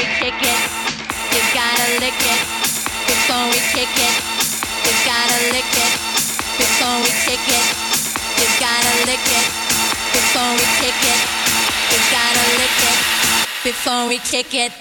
we kick it, you gotta lick it. Before we kick it, you gotta lick it. Before we kick it, you gotta lick it. Before we kick it, you gotta lick it. Before we kick it.